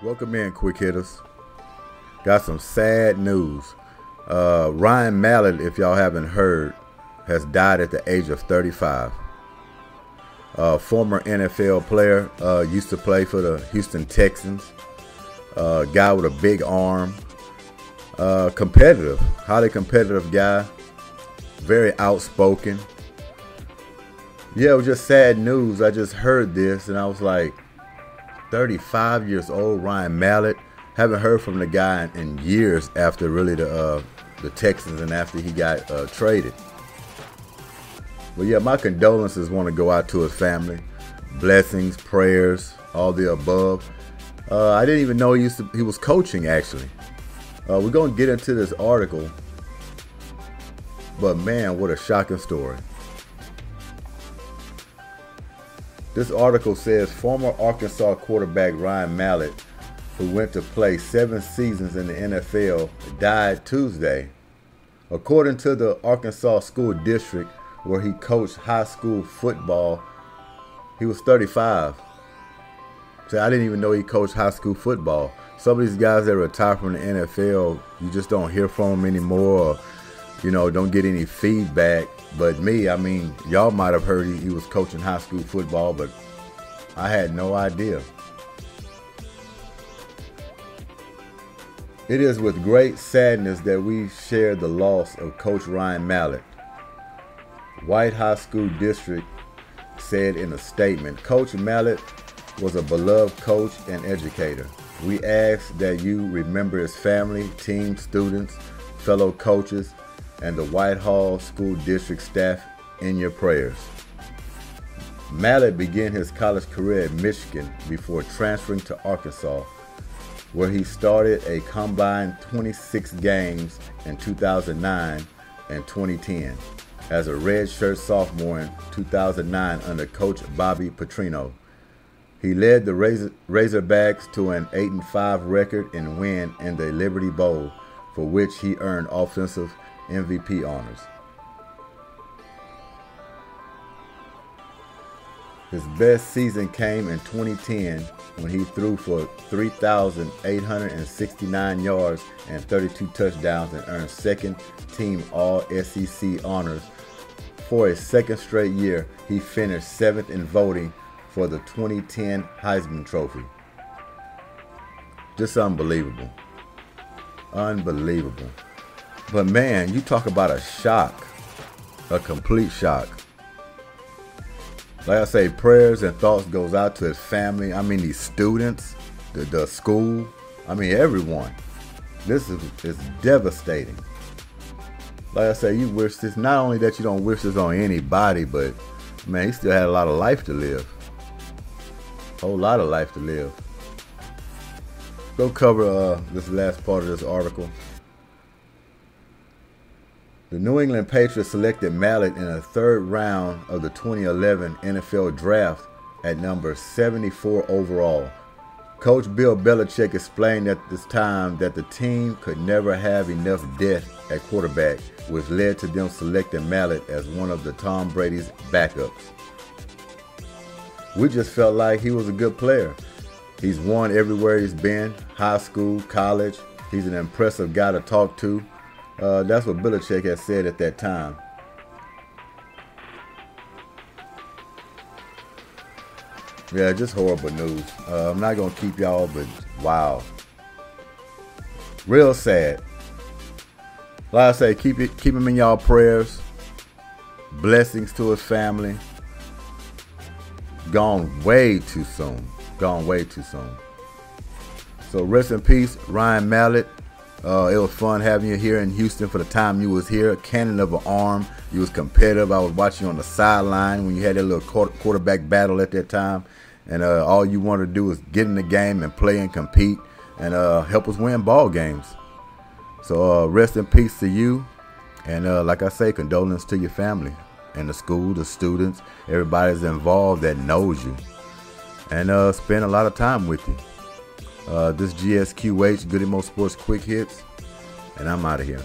Welcome in, quick hitters. Got some sad news. Uh, Ryan Mallett, if y'all haven't heard, has died at the age of 35. Uh, former NFL player, uh, used to play for the Houston Texans. Guy with a big arm. Competitive, highly competitive guy. Very outspoken. Yeah, it was just sad news. I just heard this and I was like, 35 years old, Ryan Mallett. Haven't heard from the guy in years after really the uh, the Texans and after he got uh, traded. But yeah, my condolences want to go out to his family. Blessings, prayers, all the above. Uh, I didn't even know he used to, he was coaching actually. Uh, we're gonna get into this article, but man, what a shocking story. This article says former Arkansas quarterback Ryan Mallett, who went to play seven seasons in the NFL, died Tuesday. According to the Arkansas School District, where he coached high school football, he was 35. So I didn't even know he coached high school football. Some of these guys that retire from the NFL, you just don't hear from them anymore. Or, you know, don't get any feedback. But me, I mean, y'all might have heard he, he was coaching high school football, but I had no idea. It is with great sadness that we share the loss of Coach Ryan Mallett. White Hall School District said in a statement Coach Mallett was a beloved coach and educator. We ask that you remember his family, team, students, fellow coaches, and the Whitehall School District staff in your prayers. Mallett began his college career at Michigan before transferring to Arkansas, where he started a combined 26 games in 2009 and 2010 as a redshirt sophomore in 2009 under coach Bobby Petrino. He led the Razor, Razorbacks to an 8 5 record and win in the Liberty Bowl, for which he earned offensive MVP honors. His best season came in 2010 when he threw for 3,869 yards and 32 touchdowns and earned second team All SEC honors. For a second straight year, he finished seventh in voting for the 2010 Heisman Trophy. Just unbelievable. Unbelievable. But man, you talk about a shock, a complete shock. Like I say, prayers and thoughts goes out to his family. I mean, these students, the, the school. I mean, everyone. This is, is devastating. Like I say, you wish this. Not only that you don't wish this on anybody, but man, he still had a lot of life to live. A whole lot of life to live. Go cover uh, this last part of this article. The New England Patriots selected Mallett in the third round of the 2011 NFL Draft at number 74 overall. Coach Bill Belichick explained at this time that the team could never have enough depth at quarterback, which led to them selecting Mallett as one of the Tom Brady's backups. We just felt like he was a good player. He's won everywhere he's been high school, college. He's an impressive guy to talk to. Uh, that's what Belichick had said at that time. Yeah, just horrible news. Uh, I'm not gonna keep y'all, but wow, real sad. Like I say, keep it, keep him in y'all prayers. Blessings to his family. Gone way too soon. Gone way too soon. So rest in peace, Ryan Mallett. Uh, it was fun having you here in Houston for the time you was here. A cannon of an arm. You was competitive. I was watching you on the sideline when you had that little quarterback battle at that time. And uh, all you wanted to do was get in the game and play and compete and uh, help us win ball games. So uh, rest in peace to you. And uh, like I say, condolences to your family and the school, the students, everybody's involved that knows you. And uh, spend a lot of time with you. Uh, this GSQH Goody Mo Sports Quick Hits, and I'm out of here.